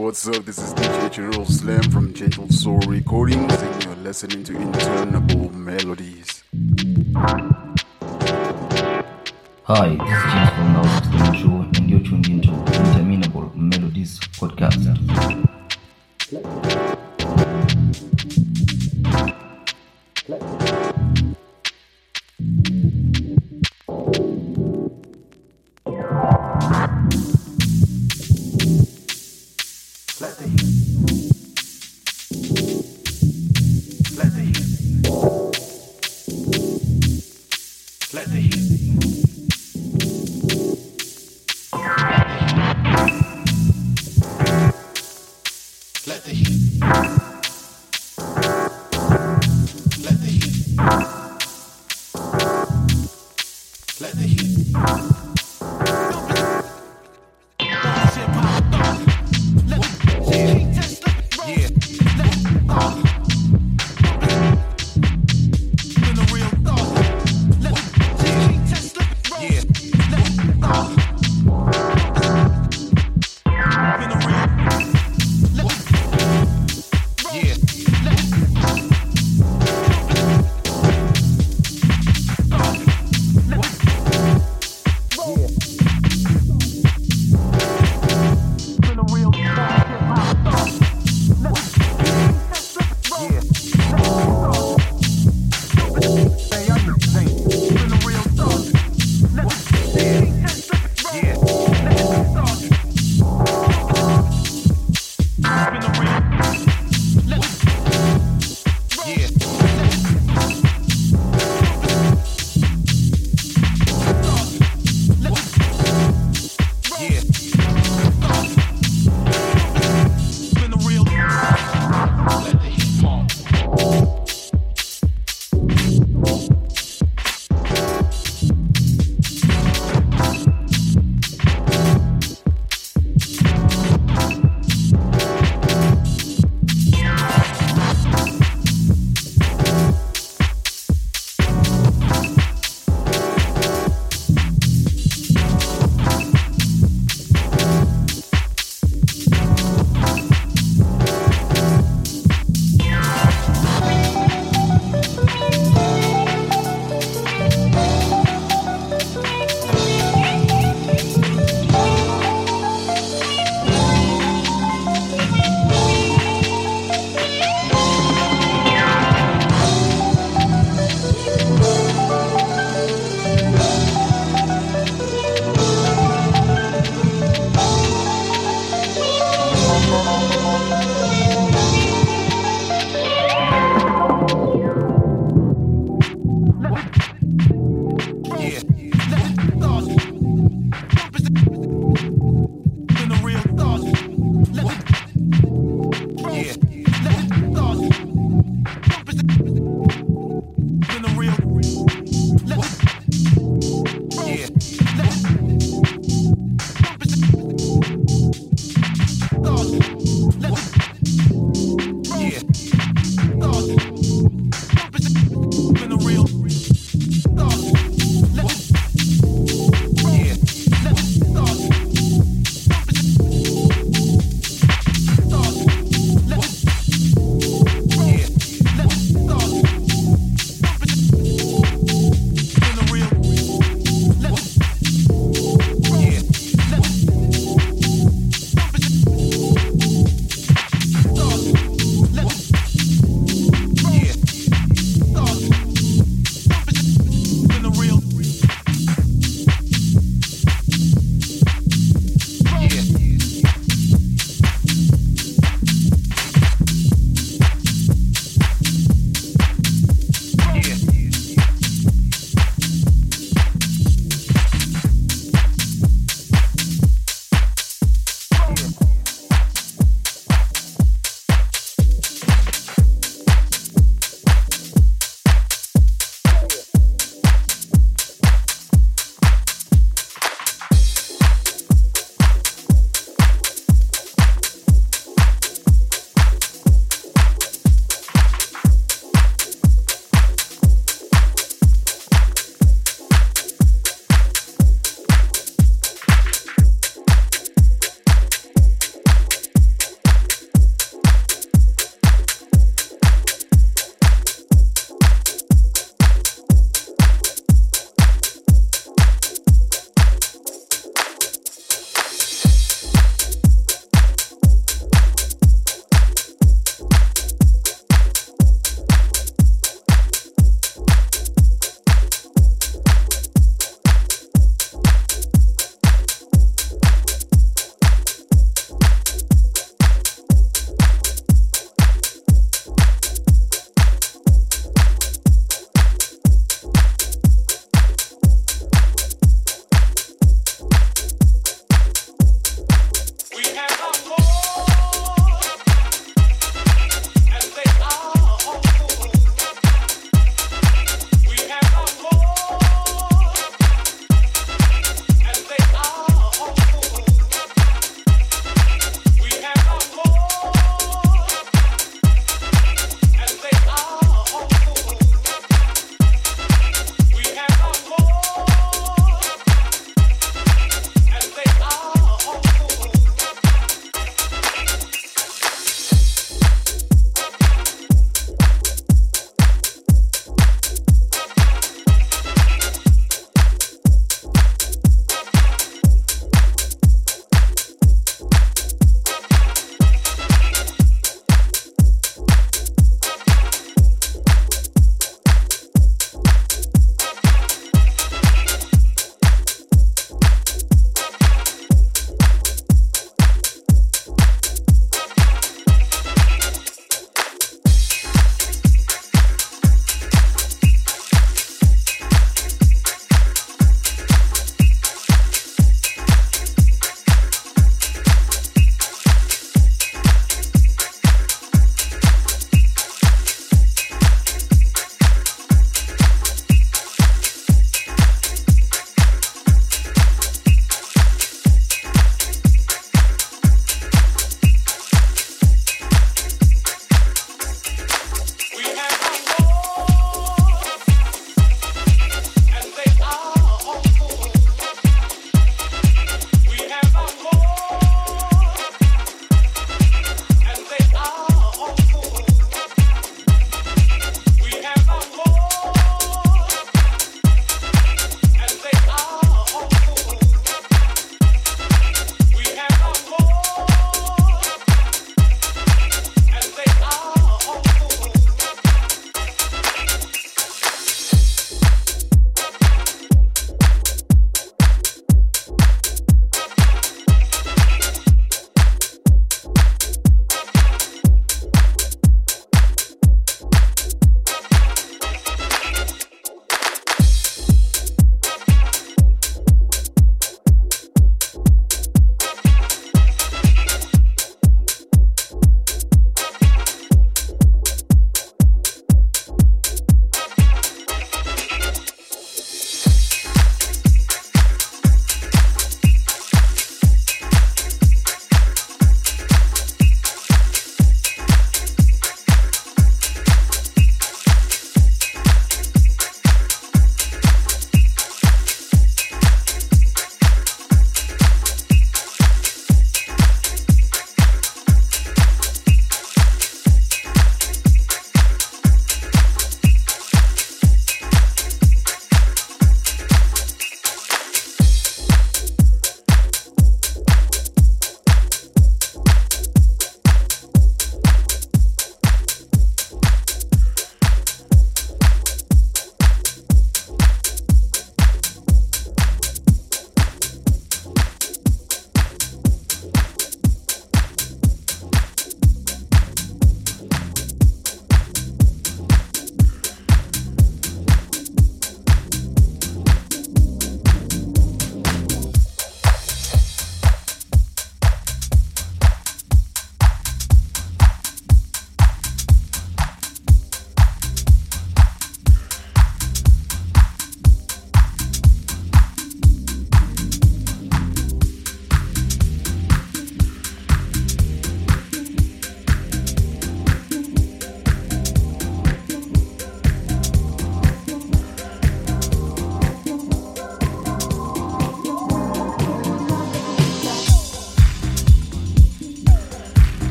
what's up? This is DJ Chiro Slam from Gentle Soul Recordings, and you're listening to Interminable Melodies. Hi, this is James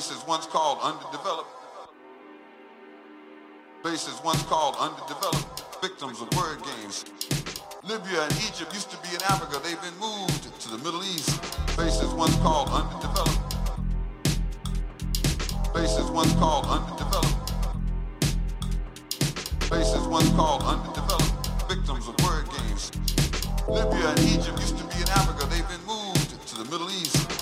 bases once called underdeveloped. Bases once called underdeveloped, victims of word games. Libya and Egypt used to be in Africa. They've been moved to the Middle East. Bases once called underdeveloped. Bases once called underdeveloped. Bases once called underdeveloped, victims of word games. Libya and Egypt used to be in Africa. They've been moved to the Middle East.